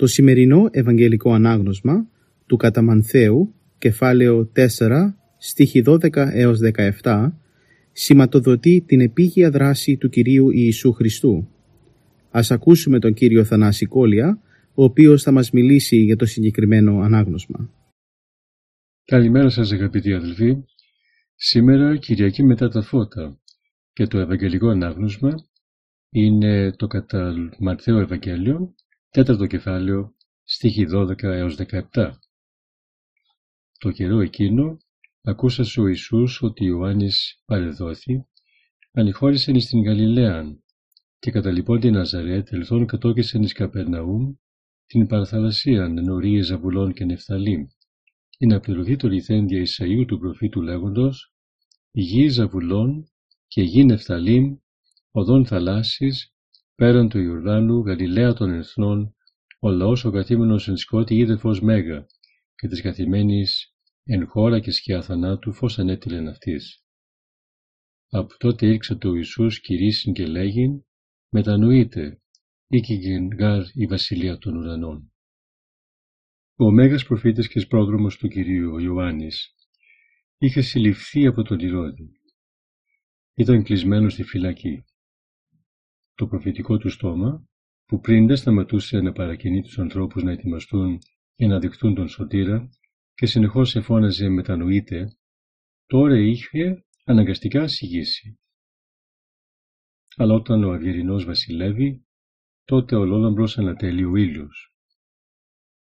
Το σημερινό Ευαγγελικό Ανάγνωσμα του Καταμανθαίου, κεφάλαιο 4, στίχη 12 έως 17, σηματοδοτεί την επίγεια δράση του Κυρίου Ιησού Χριστού. Ας ακούσουμε τον Κύριο Θανάση Κόλια, ο οποίος θα μας μιλήσει για το συγκεκριμένο ανάγνωσμα. Καλημέρα σας αγαπητοί αδελφοί. Σήμερα Κυριακή μετά τα φώτα και το Ευαγγελικό Ανάγνωσμα είναι το κατά Μαρθαίο Ευαγγέλιο Τέταρτο κεφάλαιο, στίχη 12 έως 17. Το καιρό εκείνο ακούσασε ο Ιησούς ότι Ιωάννης παρεδόθη, ανηχώρησεν στην Γαλιλαίαν και κατά λοιπόν την Ναζαρέτ ελθόν κατόκισεν εις Καπερναούμ την παραθαλασσίαν εν Ζαβουλών και Νεφθαλήμ, ή να πληρωθεί το λιθέντια Ισαΐου του προφήτου λέγοντος «Γη Ζαβουλών και γη Νεφθαλήμ, οδόν θαλάσσης, Πέραν του Ιορδάνου, Γαλιλαία των Εθνών, ο λαός ο καθήμενος εν σκότη είδε φως μέγα, και της καθημένης εν χώρα και σκιά θανάτου φως ανέτειλεν αυτής. Από τότε ήρξε το Ιησούς κηρύσιν και λέγειν, μετανοείτε, ήκηγεν γάρ η βασιλεία των ουρανών. Ο Μέγας προφήτης και πρόδρομος του Κυρίου, ο Ιωάννης, είχε συλληφθεί από τον Ηρώδη. Ήταν κλεισμένος στη φυλακή το προφητικό του στόμα, που πριν δεν σταματούσε να παρακινεί τους ανθρώπους να ετοιμαστούν για να δειχτούν τον σωτήρα και συνεχώς εφώναζε μετανοείται, τώρα είχε αναγκαστικά συγγύσει. Αλλά όταν ο Αυγερινός βασιλεύει, τότε ολόλαμπρος ανατέλει ο ήλιος.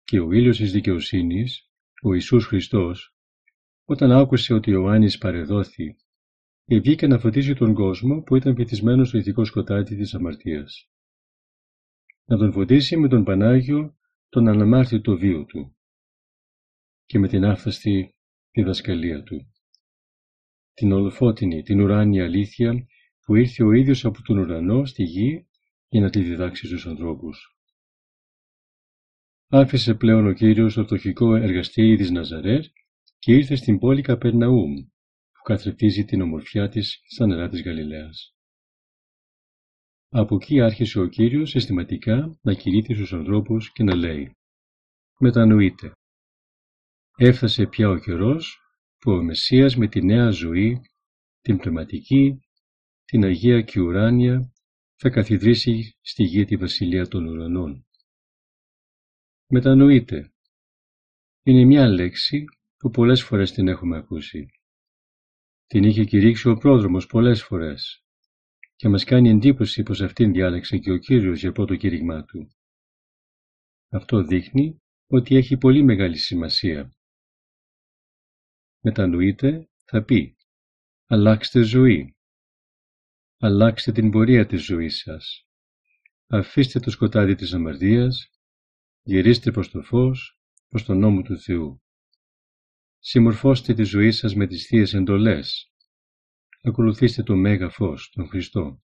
Και ο ήλιος της δικαιοσύνης, ο Ιησούς Χριστός, όταν άκουσε ότι ο Ιωάννης παρεδόθη βγήκε να φωτίσει τον κόσμο που ήταν βυθισμένο στο ηθικό σκοτάδι της αμαρτίας. Να τον φωτίσει με τον Πανάγιο τον αναμάρτητο βίο του και με την άφθαστη διδασκαλία του. Την ολοφώτινη, την ουράνια αλήθεια που ήρθε ο ίδιος από τον ουρανό στη γη για να τη διδάξει στους ανθρώπους. Άφησε πλέον ο Κύριος το φτωχικό εργαστήρι της Ναζαρέτ και ήρθε στην πόλη Καπερναούμ, που καθρεφτίζει την ομορφιά της στα νερά της Γαλιλαίας. Από εκεί άρχισε ο Κύριος συστηματικά να κηρύττει στους ανθρώπους και να λέει «Μετανοείτε». Έφτασε πια ο καιρός που ο Μεσσίας με τη νέα ζωή, την πνευματική, την Αγία και ουράνια θα καθιδρύσει στη γη τη Βασιλεία των Ουρανών. Μετανοείτε. Είναι μια λέξη που πολλές φορές την έχουμε ακούσει. Την είχε κηρύξει ο πρόδρομος πολλές φορές και μας κάνει εντύπωση πως αυτήν διάλεξε και ο Κύριος για πρώτο κήρυγμά του. Αυτό δείχνει ότι έχει πολύ μεγάλη σημασία. Μετανοείτε θα πει αλλάξτε ζωή. Αλλάξτε την πορεία της ζωής σας. Αφήστε το σκοτάδι της αμαρτίας, γυρίστε προς το φως, προς τον νόμο του Θεού. Συμμορφώστε τη ζωή σας με τις Θείες εντολές. Ακολουθήστε το Μέγα Φως, τον Χριστό.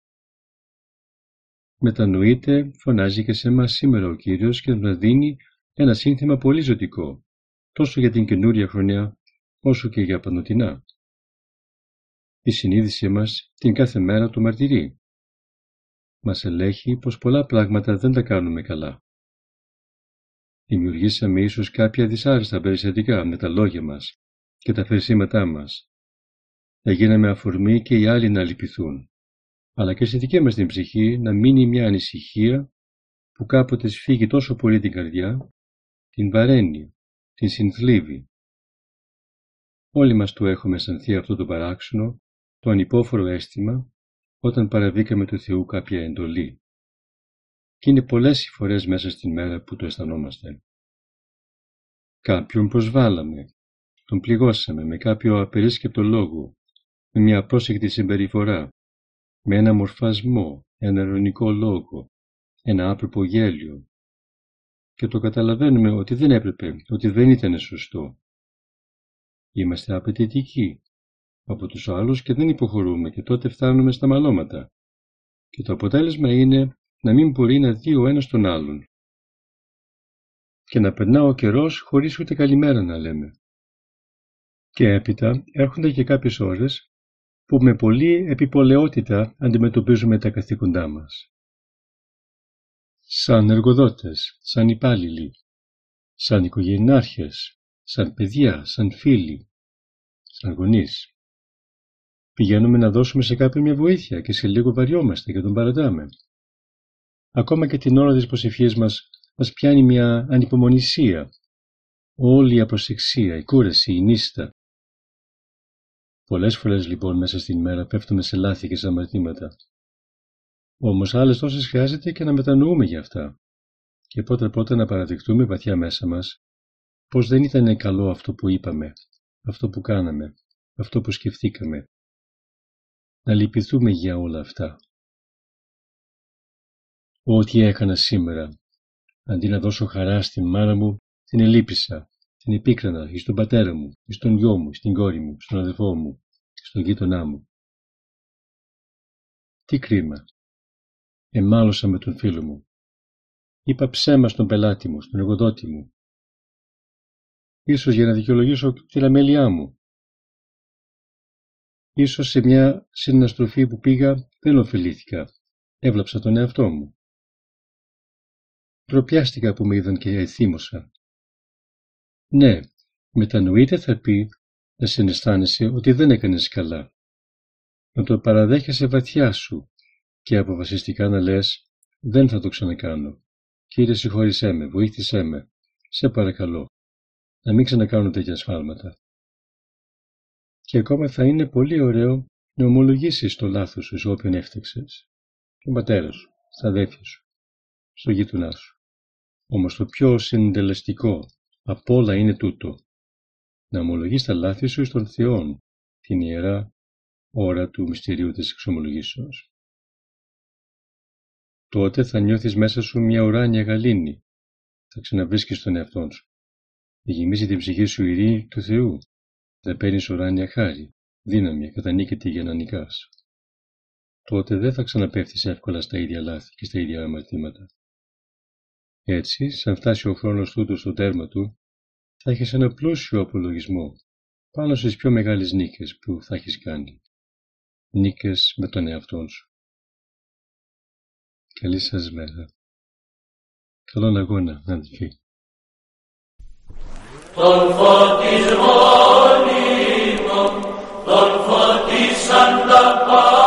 Μετανοείτε, φωνάζει και σε εμάς σήμερα ο Κύριος και μας δίνει ένα σύνθημα πολύ ζωτικό, τόσο για την καινούρια χρονιά, όσο και για πανωτινά. Η συνείδησή μας την κάθε μέρα του μαρτυρεί. Μας ελέγχει πως πολλά πράγματα δεν τα κάνουμε καλά. Δημιουργήσαμε ίσως κάποια δυσάρεστα περιστατικά με τα λόγια μας και τα φερσίματά μας. Θα γίναμε αφορμή και οι άλλοι να λυπηθούν, αλλά και στη δική μας την ψυχή να μείνει μια ανησυχία που κάποτε σφίγγει τόσο πολύ την καρδιά, την βαραίνει, την συνθλίβει. Όλοι μας το έχουμε αισθανθεί αυτό το παράξενο, το ανυπόφορο αίσθημα, όταν παραβήκαμε του Θεού κάποια εντολή και είναι πολλές οι φορές μέσα στην μέρα που το αισθανόμαστε. Κάποιον προσβάλαμε, τον πληγώσαμε με κάποιο απερίσκεπτο λόγο, με μια πρόσεκτη συμπεριφορά, με ένα μορφασμό, ένα ειρωνικό λόγο, ένα άπρεπο γέλιο. Και το καταλαβαίνουμε ότι δεν έπρεπε, ότι δεν ήταν σωστό. Είμαστε απαιτητικοί από τους άλλους και δεν υποχωρούμε και τότε φτάνουμε στα μαλώματα. Και το αποτέλεσμα είναι να μην μπορεί να δει ο ένας τον άλλον. Και να περνά ο καιρός χωρίς ούτε καλημέρα να λέμε. Και έπειτα έρχονται και κάποιες ώρες που με πολλή επιπολαιότητα αντιμετωπίζουμε τα καθήκοντά μας. Σαν εργοδότες, σαν υπάλληλοι, σαν οικογενειάρχες, σαν παιδιά, σαν φίλοι, σαν γονείς. Πηγαίνουμε να δώσουμε σε κάποιον μια βοήθεια και σε λίγο βαριόμαστε και τον παρατάμε. Ακόμα και την ώρα της προσευχής μας μας πιάνει μια ανυπομονησία. Όλη η απροσεξία, η κούραση, η νύστα. Πολλές φορές λοιπόν μέσα στην μέρα πέφτουμε σε λάθη και σε αμαρτήματα. Όμως άλλες τόσες χρειάζεται και να μετανοούμε για αυτά. Και πότε πότε να παραδειχτούμε βαθιά μέσα μας πως δεν ήταν καλό αυτό που είπαμε, αυτό που κάναμε, αυτό που σκεφτήκαμε. Να λυπηθούμε για όλα αυτά. Ό,τι έκανα σήμερα, αντί να δώσω χαρά στην μάνα μου, την ελείπησα, την επίκρανα εις τον πατέρα μου, εις τον γιο μου, στην κόρη μου, στον αδελφό μου, στον γείτονά μου. Τι κρίμα. Εμάλωσα με τον φίλο μου. Είπα ψέμα στον πελάτη μου, στον εργοδότη μου. Ίσως για να δικαιολογήσω την αμέλειά μου. Ίσως σε μια συναστροφή που πήγα δεν ωφελήθηκα. Έβλαψα τον εαυτό μου. Τροπιάστηκα που με είδαν και εθύμωσα. Ναι, μετανοείται θα πει να συναισθάνεσαι ότι δεν έκανες καλά. Να το παραδέχεσαι βαθιά σου και αποφασιστικά να λες «Δεν θα το ξανακάνω. Κύριε συγχώρησέ με, βοήθησέ με. Σε παρακαλώ. Να μην ξανακάνω τέτοια σφάλματα». Και ακόμα θα είναι πολύ ωραίο να ομολογήσεις το λάθος σου σε όποιον έφταξες. Στον πατέρας σου, στα αδέρφια σου, στο γείτονά σου. Όμως το πιο συντελεστικό απ' όλα είναι τούτο να ομολογείς τα λάθη σου στον Θεόν την Ιερά ώρα του μυστηρίου της εξομολογήσεως. Τότε θα νιώθεις μέσα σου μια ουράνια γαλήνη. Θα ξαναβρίσκεις τον εαυτό σου. Θα γεμίσει την ψυχή σου ειρήνη του Θεού. Θα παίρνεις ουράνια χάρη, δύναμη, κατανίκητη για να νικάς. Τότε δεν θα ξαναπέφτεις εύκολα στα ίδια λάθη και στα ίδια αμαρτήματα. Έτσι, σαν φτάσει ο χρόνος τούτου στο τέρμα του, θα έχεις ένα πλούσιο απολογισμό πάνω στις πιο μεγάλες νίκες που θα έχεις κάνει. Νίκες με τον εαυτό σου. Καλή σας μέρα. Καλόν αγώνα, αδελφοί. Τον φωτισμό τον φωτίσαν τα και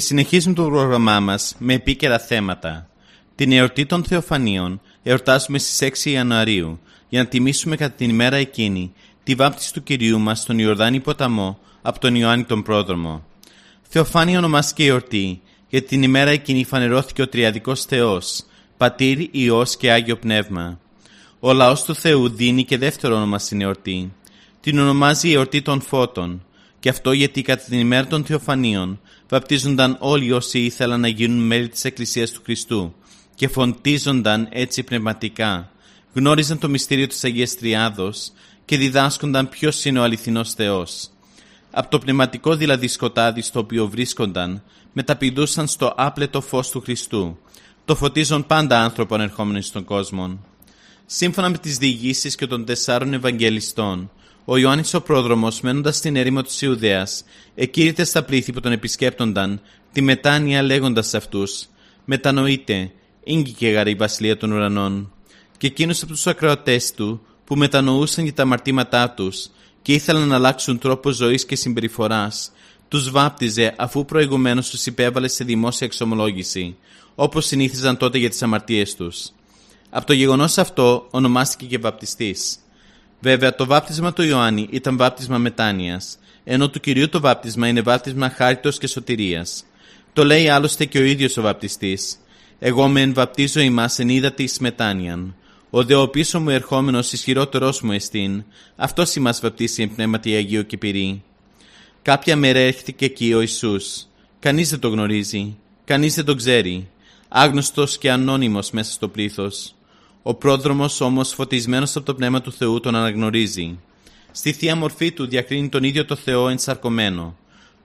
συνεχίζουμε το πρόγραμμά μας με επίκαιρα θέματα. Την εορτή των Θεοφανίων εορτάζουμε στις 6 Ιανουαρίου για να τιμήσουμε κατά την ημέρα εκείνη τη βάπτιση του Κυρίου μας στον Ιορδάνη ποταμό από τον Ιωάννη τον Πρόδρομο. Θεοφάνεια ονομάστηκε εορτή γιατί την ημέρα εκείνη φανερώθηκε ο Τριαδικός Θεός, Πατήρ, Υιός και Άγιο Πνεύμα. Ο λαός του Θεού δίνει και δεύτερο όνομα στην εορτή. Την ονομάζει η εορτή των φώτων και αυτό γιατί κατά την ημέρα των Θεοφανίων βαπτίζονταν όλοι όσοι ήθελαν να γίνουν μέλη της Εκκλησίας του Χριστού και φωτίζονταν έτσι πνευματικά, γνώριζαν το μυστήριο της Αγίας Τριάδος και διδάσκονταν ποιος είναι ο αληθινός Θεός. Από το πνευματικό δηλαδή σκοτάδι στο οποίο βρίσκονταν, μεταπηδούσαν στο άπλετο φως του Χριστού. Το φωτίζουν πάντα άνθρωπο ερχόμενοι στον κόσμο. Σύμφωνα με τις διηγήσεις και των τεσσάρων Ευαγγελιστών, ο Ιωάννης ο πρόδρομος μένοντας στην ερήμο της Ιουδαίας, εκήρυτε στα πλήθη που τον επισκέπτονταν τη μετάνοια λέγοντας σε αυτούς «Μετανοείτε, ήγηκε γαρή η βασιλεία των ουρανών». Και εκείνους από τους ακροατές του που μετανοούσαν για τα αμαρτήματά τους και ήθελαν να αλλάξουν τρόπο ζωής και συμπεριφοράς, τους βάπτιζε αφού προηγουμένως τους υπέβαλε σε δημόσια εξομολόγηση, όπως συνήθιζαν τότε για τις αμαρτίες τους. Από το γεγονός αυτό ονομάστηκε και βαπτιστής. Βέβαια, το βάπτισμα του Ιωάννη ήταν βάπτισμα μετάνοιας, ενώ του Κυρίου το βάπτισμα είναι βάπτισμα χάριτος και σωτηρίας. Το λέει άλλωστε και ο ίδιος ο βαπτιστής. «Εγώ μεν βαπτίζω ημάς εν είδα της μετάνοιαν. Ο δε ο πίσω μου ερχόμενος ισχυρότερός μου εστίν, αυτός ημάς βαπτίσει εν πνεύματι Αγίου και πυρή». Κάποια μέρα έρχεται εκεί ο Ιησούς. Κανείς δεν το γνωρίζει, κανείς δεν το ξέρει. Άγνωστος και ανώνυμος μέσα στο πλήθος. Ο πρόδρομος όμως φωτισμένος από το Πνεύμα του Θεού τον αναγνωρίζει. Στη θεία μορφή του διακρίνει τον ίδιο το Θεό ενσαρκωμένο.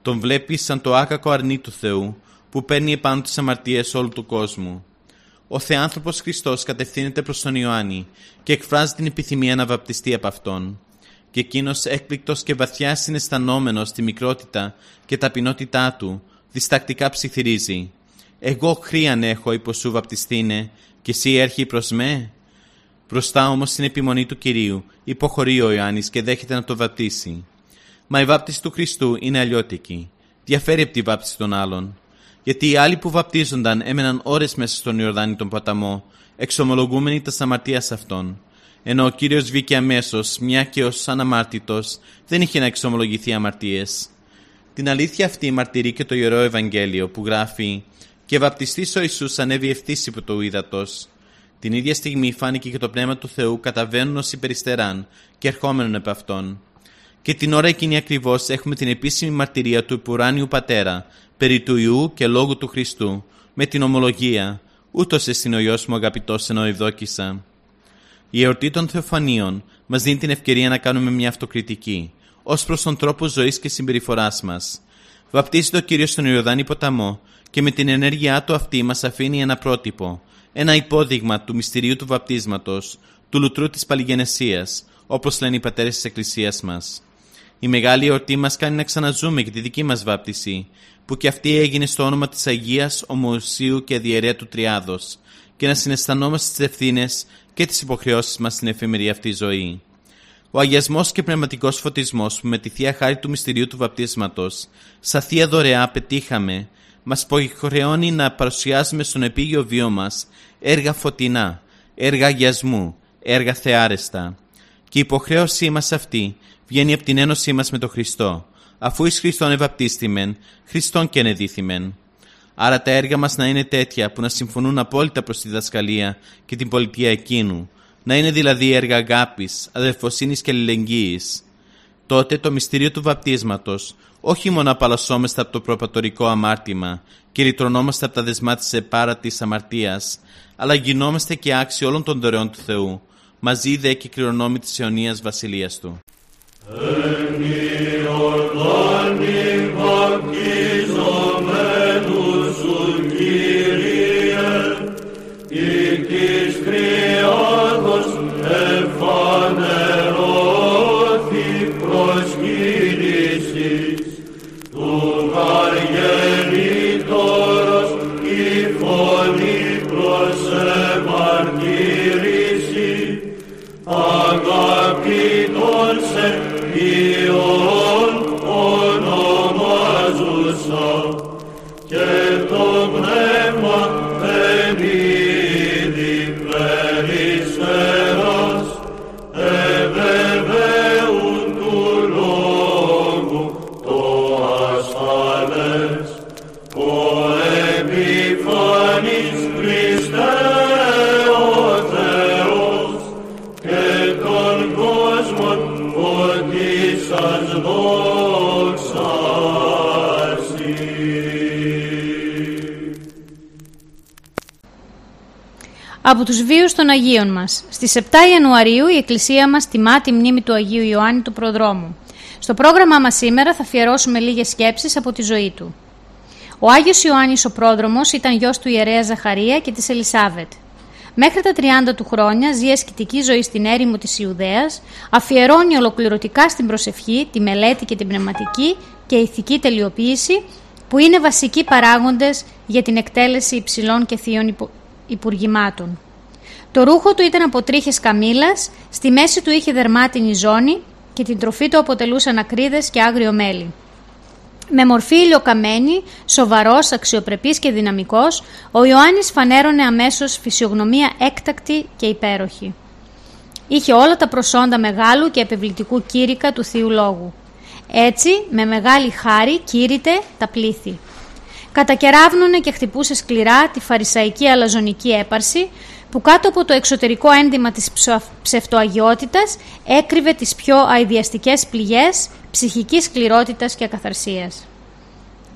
Τον βλέπει σαν το άκακο αρνί του Θεού που παίρνει επάνω τις αμαρτίες όλου του κόσμου. Ο Θεάνθρωπος Χριστός κατευθύνεται προς τον Ιωάννη και εκφράζει την επιθυμία να βαπτιστεί από αυτόν. Και εκείνος έκπληκτος και βαθιά συναισθανόμενος τη μικρότητα και ταπεινότητά του, διστακτικά ψιθυρίζει. Εγώ χρίαν έχω υποσού βαπτιστήνε και εσύ έρχει προς με. Μπροστά όμως στην επιμονή του Κυρίου υποχωρεί ο Ιωάννης και δέχεται να το βαπτίσει. Μα η βάπτιση του Χριστού είναι αλλιώτικη. Διαφέρει από τη βάπτιση των άλλων. Γιατί οι άλλοι που βαπτίζονταν έμεναν ώρες μέσα στον Ιορδάνη τον ποταμό, εξομολογούμενοι τα αμαρτία αυτών. Ενώ ο Κύριος βγήκε αμέσως, μια και ως αναμάρτητος, δεν είχε να εξομολογηθεί αμαρτίες. Την αλήθεια αυτή μαρτυρεί και το Ιερό Ευαγγέλιο που γράφει και βαπτιστής ο Ιησούς ανέβη ευθύς υπό το ύδατος. Την ίδια στιγμή φάνηκε και το Πνεύμα του Θεού καταβαίνουν ως υπεριστεράν και ερχόμενον επ' αυτόν. Και την ώρα εκείνη ακριβώς έχουμε την επίσημη μαρτυρία του Υπουράνιου Πατέρα περί του Ιού και Λόγου του Χριστού με την ομολογία «Ούτως εστιν ο Υιός μου αγαπητός ενώ ευδόκησα». Η εορτή των Θεοφανίων μας δίνει την ευκαιρία να κάνουμε μια αυτοκριτική ως προς τον τρόπο ζωής και συμπεριφοράς μας. Βαπτίζει ο Κύριο στον Ιορδάνη ποταμό και με την ενέργειά του αυτή μας αφήνει ένα πρότυπο, ένα υπόδειγμα του μυστηρίου του βαπτίσματος, του λουτρού της παλιγενεσίας, όπως λένε οι πατέρες της Εκκλησίας μας. Η μεγάλη εορτή μας κάνει να ξαναζούμε και τη δική μας βάπτιση, που και αυτή έγινε στο όνομα της Αγίας Ομοσίου και Διαιρέα του Τριάδος, και να συναισθανόμαστε τις ευθύνες και τις υποχρεώσεις μας στην εφημερία αυτή ζωή. Ο αγιασμός και πνευματικός φωτισμός που με τη θεία χάρη του μυστηρίου του βαπτίσματος, σαν θεία δωρεά πετύχαμε, μας υποχρεώνει να παρουσιάσουμε στον επίγειο βίο μας έργα φωτεινά, έργα αγιασμού, έργα θεάρεστα. Και η υποχρέωσή μας αυτή βγαίνει από την ένωσή μας με τον Χριστό, αφού εις Χριστόν ευαπτίστημεν, Χριστόν και ενεδίθημεν. Άρα τα έργα μας να είναι τέτοια που να συμφωνούν απόλυτα προς τη διδασκαλία και την πολιτεία εκείνου, να είναι δηλαδή έργα αγάπης, αδελφοσύνης και αλληλεγγύης. Τότε το μυστήριο του βαπτίσματος όχι μόνο απαλλασσόμαστε από το προπατορικό αμάρτημα και λυτρωνόμαστε από τα δεσμά της επάρατης αμαρτίας, αλλά γινόμαστε και άξιοι όλων των δωρεών του Θεού, μαζί δε και κληρονόμοι της αιωνίας βασιλείας Του. dolce io τους βίους των Αγίων μας. Στις 7 Ιανουαρίου η Εκκλησία μας τιμά τη μνήμη του Αγίου Ιωάννη του Προδρόμου. Στο πρόγραμμά μας σήμερα θα αφιερώσουμε λίγες σκέψεις από τη ζωή του. Ο Άγιος Ιωάννης ο Πρόδρομος ήταν γιος του ιερέα Ζαχαρία και της Ελισάβετ. Μέχρι τα 30 του χρόνια ζει ασκητική ζωή στην έρημο της Ιουδαίας, αφιερώνει ολοκληρωτικά στην προσευχή, τη μελέτη και την πνευματική και ηθική τελειοποίηση, που είναι βασικοί παράγοντες για την εκτέλεση υψηλών και θείων υπουργημάτων. Το ρούχο του ήταν από τρίχες καμήλας, στη μέση του είχε δερμάτινη ζώνη και την τροφή του αποτελούσαν ακρίδες και άγριο μέλι. Με μορφή ηλιοκαμένη, σοβαρός, αξιοπρεπής και δυναμικός, ο Ιωάννης φανέρωνε αμέσως φυσιογνωμία έκτακτη και υπέροχη. Είχε όλα τα προσόντα μεγάλου και επιβλητικού κήρυκα του Θείου Λόγου. Έτσι, με μεγάλη χάρη κήρυτε τα πλήθη. Κατακεράβνουνε και χτυπούσε σκληρά τη φαρισαϊκή αλαζονική έπαρση που κάτω από το εξωτερικό ένδυμα της ψευτοαγιότητας έκρυβε τις πιο αειδιαστικές πληγές ψυχικής σκληρότητας και ακαθαρσίας.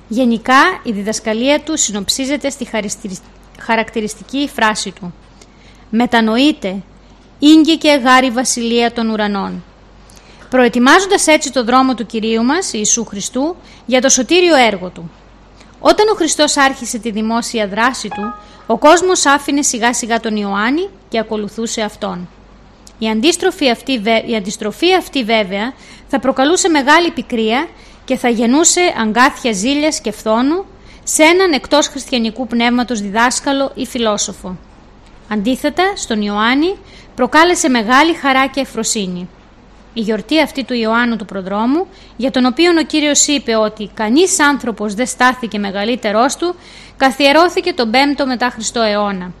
Γενικά, η διδασκαλία του συνοψίζεται στη χαρακτηριστική φράση του «Μετανοείτε, ήγγικε γάρη βασιλεία των ουρανών». Προετοιμάζοντας έτσι το δρόμο του Κυρίου μας, Ιησού Χριστού, για το σωτήριο έργο Του. Όταν ο Χριστός άρχισε τη δημόσια δράση Του, ο κόσμος άφηνε σιγά σιγά τον Ιωάννη και ακολουθούσε Αυτόν. Η, αντίστροφη αυτή, η αντιστροφή αυτή βέβαια θα προκαλούσε μεγάλη πικρία και θα γεννούσε αγκάθια ζήλιας και φθόνου σε έναν εκτός χριστιανικού πνεύματος διδάσκαλο ή φιλόσοφο. Αντίθετα, στον Ιωάννη προκάλεσε μεγάλη χαρά και ευφροσύνη. Η γιορτή αυτή του Ιωάννου του Προδρόμου, για τον οποίο ο Κύριος είπε ότι κανείς άνθρωπος δεν στάθηκε μεγαλύτερός του, καθιερώθηκε τον 5ο μετά Χριστό αιώνα.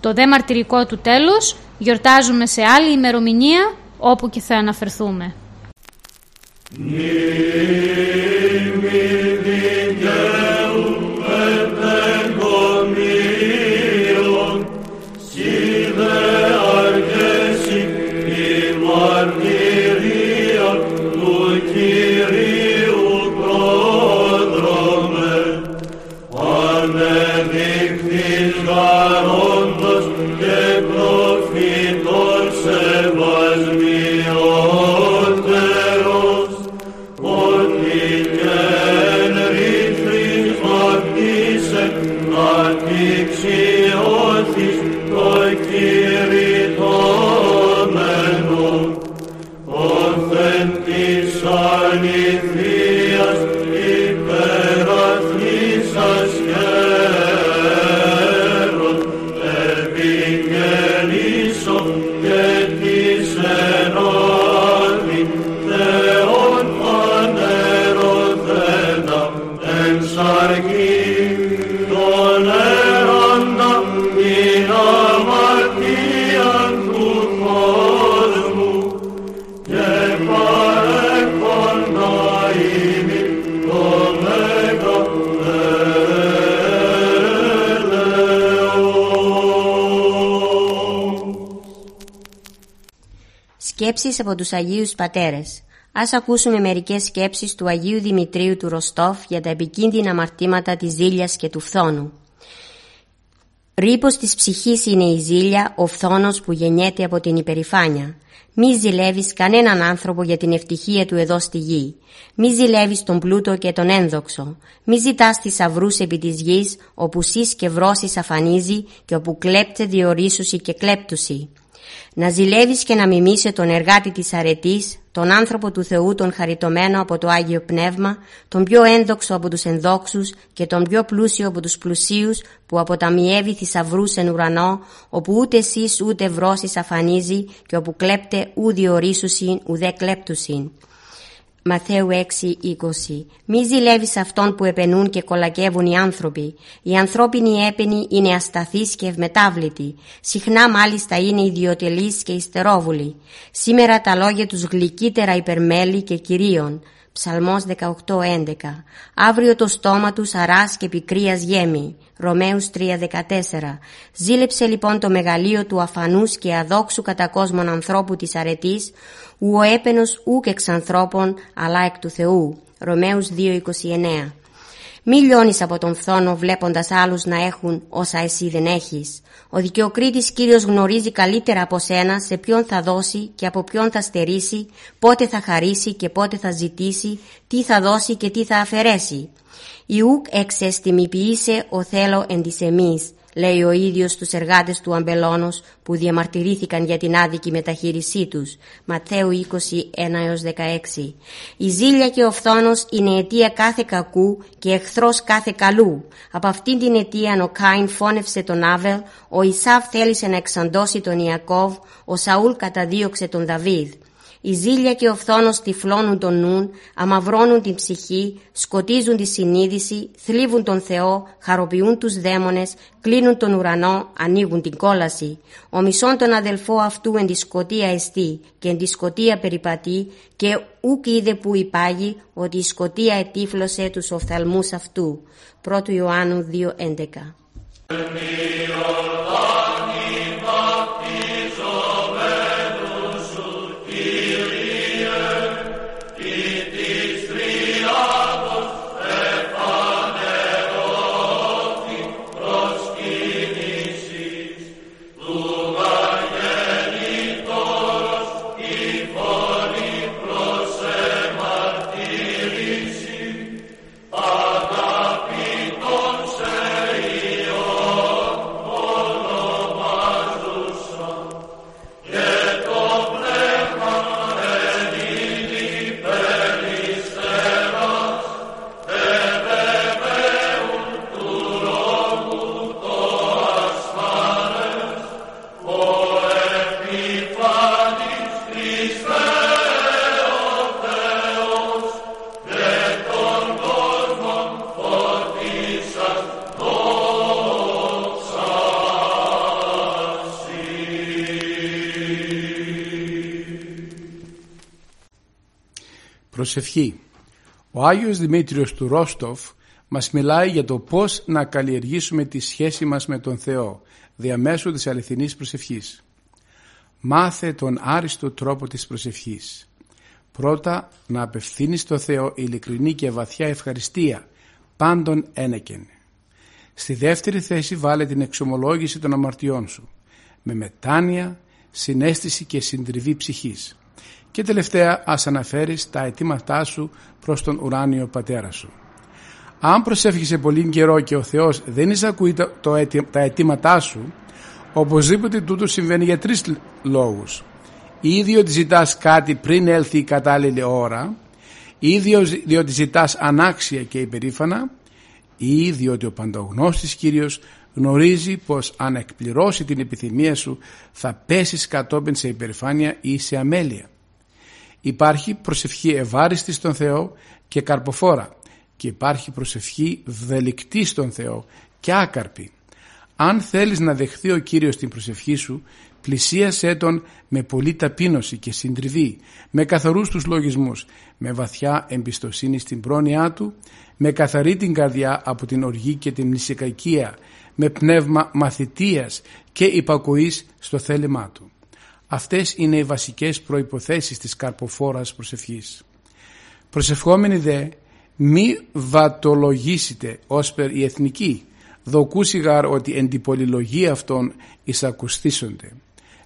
Το δε μαρτυρικό του τέλος γιορτάζουμε σε άλλη ημερομηνία όπου και θα αναφερθούμε. Σκέψεις από τους Αγίους Πατέρες. Ας ακούσουμε μερικές σκέψεις του Αγίου Δημητρίου του Ροστόφ για τα επικίνδυνα μαρτήματα της ζήλιας και του φθόνου. Ρήπος της ψυχής είναι η ζήλια, ο φθόνος που γεννιέται από την υπερηφάνεια. Μη ζηλεύεις κανέναν άνθρωπο για την ευτυχία του εδώ στη γη. Μη ζηλεύεις τον πλούτο και τον ένδοξο. Μη ζητάς θησαυρού επί της γης, όπου σεις και βρώσεις αφανίζει και όπου κλέπτε διορίσουσι και κλέπτουσι να ζηλεύεις και να μιμήσει τον εργάτη της αρετής, τον άνθρωπο του Θεού τον χαριτωμένο από το Άγιο Πνεύμα, τον πιο ένδοξο από τους ενδόξους και τον πιο πλούσιο από τους πλουσίους που αποταμιεύει θησαυρούς εν ουρανό, όπου ούτε εσείς ούτε βρώσεις αφανίζει και όπου κλέπτε ου διορίσουσιν ουδέ κλέπτουσιν. Μαθαίου 6.20 Μη ζηλεύεις αυτόν που επενούν και κολακεύουν οι άνθρωποι. Η ανθρώπινη έπαινη είναι ασταθής και ευμετάβλητη. Συχνά μάλιστα είναι ιδιωτελής και ιστερόβουλη. Σήμερα τα λόγια τους γλυκύτερα υπερμέλη και κυρίων. Ψαλμός 18.11 Αύριο το στόμα τους αράς και πικρίας γέμι. Ρωμαίους 3.14 Ζήλεψε λοιπόν το μεγαλείο του αφανούς και αδόξου κατά κόσμον ανθρώπου της αρετής, ου ο έπαινος ούκ εξ ανθρώπων, αλλά εκ του Θεού. Ρωμαίους 2.29 Μη λιώνεις από τον φθόνο βλέποντας άλλους να έχουν όσα εσύ δεν έχεις. Ο δικαιοκρίτης Κύριος γνωρίζει καλύτερα από σένα σε ποιον θα δώσει και από ποιον θα στερήσει, πότε θα χαρίσει και πότε θα ζητήσει, τι θα δώσει και τι θα αφαιρέσει. Ιούκ εξαισθημιποιήσε ο θέλω εν της εμείς, λέει ο ίδιος τους εργάτες του Αμπελώνος που διαμαρτυρήθηκαν για την άδικη μεταχείρισή τους. Ματθαίου 21-16 Η ζήλια και ο φθόνος είναι αιτία κάθε κακού και εχθρός κάθε καλού. Από αυτήν την αιτία ο Κάιν φώνευσε τον Άβελ, ο Ισάβ θέλησε να εξαντώσει τον Ιακώβ, ο Σαούλ καταδίωξε τον Δαβίδ. Η ζήλια και ο φθόνος τυφλώνουν τον νουν, αμαυρώνουν την ψυχή, σκοτίζουν τη συνείδηση, θλίβουν τον Θεό, χαροποιούν τους δαίμονες, κλείνουν τον ουρανό, ανοίγουν την κόλαση. Ο μισών τον αδελφό αυτού εν τη σκοτία εστί και εν τη σκοτία περιπατεί και ουκ οίδε που υπάγει ότι η σκοτία ετύφλωσε τους οφθαλμούς αυτού. 1 Ιωάννου 2.11 Προσευχή Ο Άγιος Δημήτριος του Ρόστοφ μας μιλάει για το πώς να καλλιεργήσουμε τη σχέση μας με τον Θεό διαμέσου της αληθινής προσευχής. Μάθε τον άριστο τρόπο της προσευχής. Πρώτα να απευθύνεις στο Θεό ειλικρινή και βαθιά ευχαριστία, πάντων ένεκεν. Στη δεύτερη θέση βάλε την εξομολόγηση των αμαρτιών σου, με μετάνοια, συνέστηση και συντριβή ψυχής. Και τελευταία ας αναφέρεις τα αιτήματά σου προς τον ουράνιο πατέρα σου. Αν προσεύχεσαι πολύ καιρό και ο Θεός δεν εισακούει το, τα αιτήματά σου, οπωσδήποτε τούτο συμβαίνει για τρεις λόγους. Ή διότι ζητάς κάτι πριν έλθει η κατάλληλη ώρα, ή διότι ζητάς ανάξια και υπερήφανα, ή διότι ο παντογνώστης Κύριος γνωρίζει πως αν εκπληρώσει την επιθυμία σου θα πέσεις κατόπιν σε υπερηφάνεια ή σε αμέλεια. Υπάρχει προσευχή ευάριστης στον Θεό και καρποφόρα και υπάρχει προσευχή βδελικτή στον Θεό και άκαρπη. Αν θέλεις να δεχθεί ο Κύριος την προσευχή σου, πλησίασέ Τον με πολλή ταπείνωση και συντριβή, με καθαρούς τους λογισμούς, με βαθιά εμπιστοσύνη στην πρόνοιά Του, με καθαρή την καρδιά από την οργή και την νησικακία, με πνεύμα μαθητείας και υπακοής στο θέλημά Του. Αυτές είναι οι βασικές προϋποθέσεις της καρποφόρας προσευχής. Προσευχόμενοι δε μη βατολογήσετε ως περ η εθνική, δοκούσιγαρ ότι εν την πολυλογία αυτών εισακουστήσονται,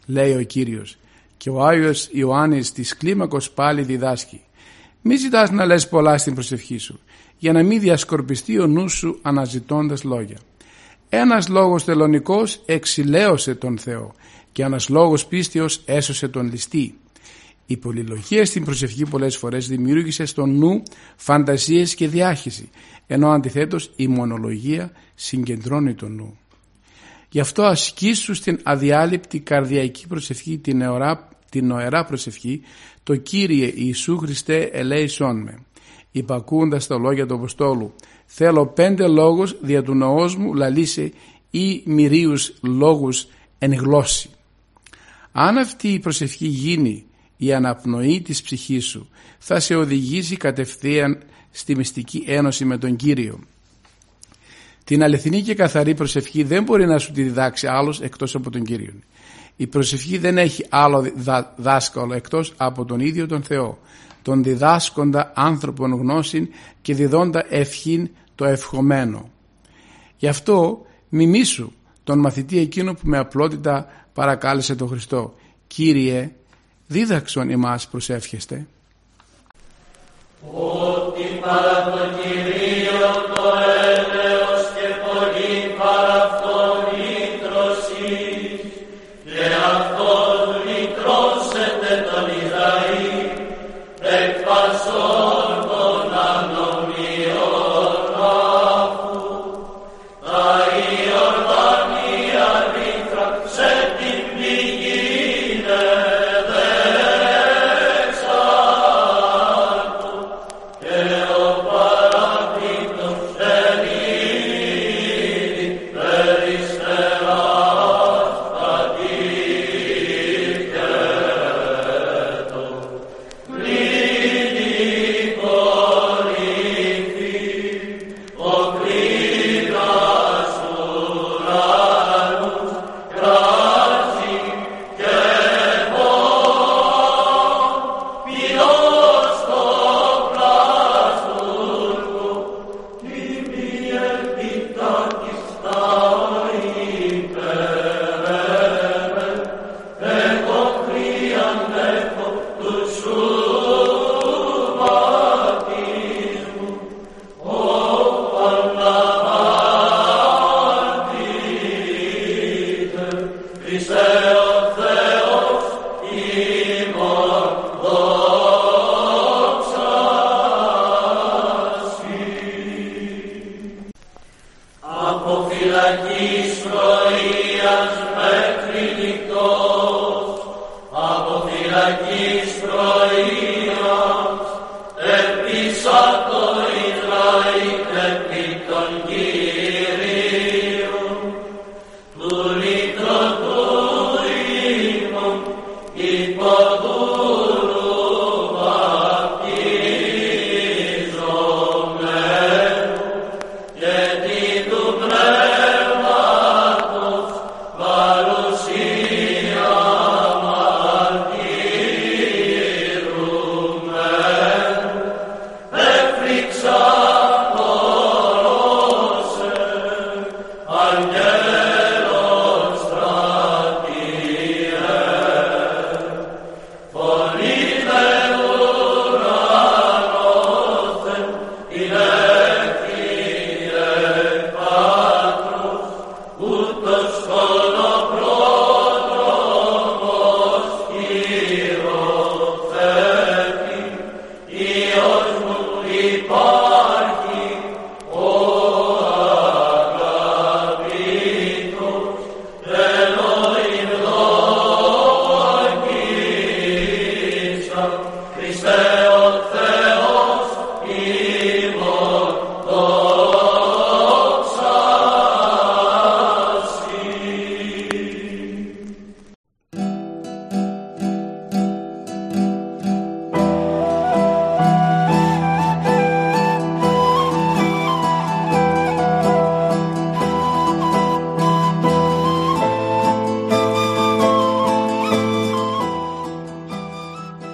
λέει ο Κύριος. Και ο Άγιος Ιωάννης της κλίμακος πάλι διδάσκει. Μη ζητάς να λες πολλά στην προσευχή σου, για να μην διασκορπιστεί ο νους σου αναζητώντας λόγια. Ένας λόγος τελωνικός εξηλαίωσε τον Θεό και ένας λόγος πίστεως έσωσε τον ληστή. Η πολυλογία στην προσευχή πολλές φορές δημιούργησε στο νου φαντασίες και διάχυση, ενώ αντιθέτως η μονολογία συγκεντρώνει τον νου. Γι' αυτό ασκήσου στην αδιάλειπτη καρδιακή προσευχή την, εωρά, την νοερά προσευχή το Κύριε Ιησού Χριστέ ελέησόν με. Υπακούοντας τα λόγια του Αποστόλου θέλω πέντε λόγους δια του νοός μου λαλήσε ή μυρίους λόγους εν γλώσση. Αν αυτή η προσευχή γίνει η αναπνοή της ψυχής σου θα σε οδηγήσει κατευθείαν στη μυστική ένωση με τον Κύριο. Την αληθινή και καθαρή προσευχή δεν μπορεί να σου τη διδάξει άλλος εκτός από τον Κύριο. Η προσευχή δεν έχει άλλο δάσκαλο εκτός από τον ίδιο τον Θεό, τον διδάσκοντα άνθρωπον γνώσιν και διδόντα ευχήν το ευχομένο. Γι' αυτό μιμήσου τον μαθητή εκείνο που με απλότητα παρακάλεσε τον Χριστό. Κύριε, δίδαξον εμάς προσεύχεστε. Ότι παρά το Κυρίο το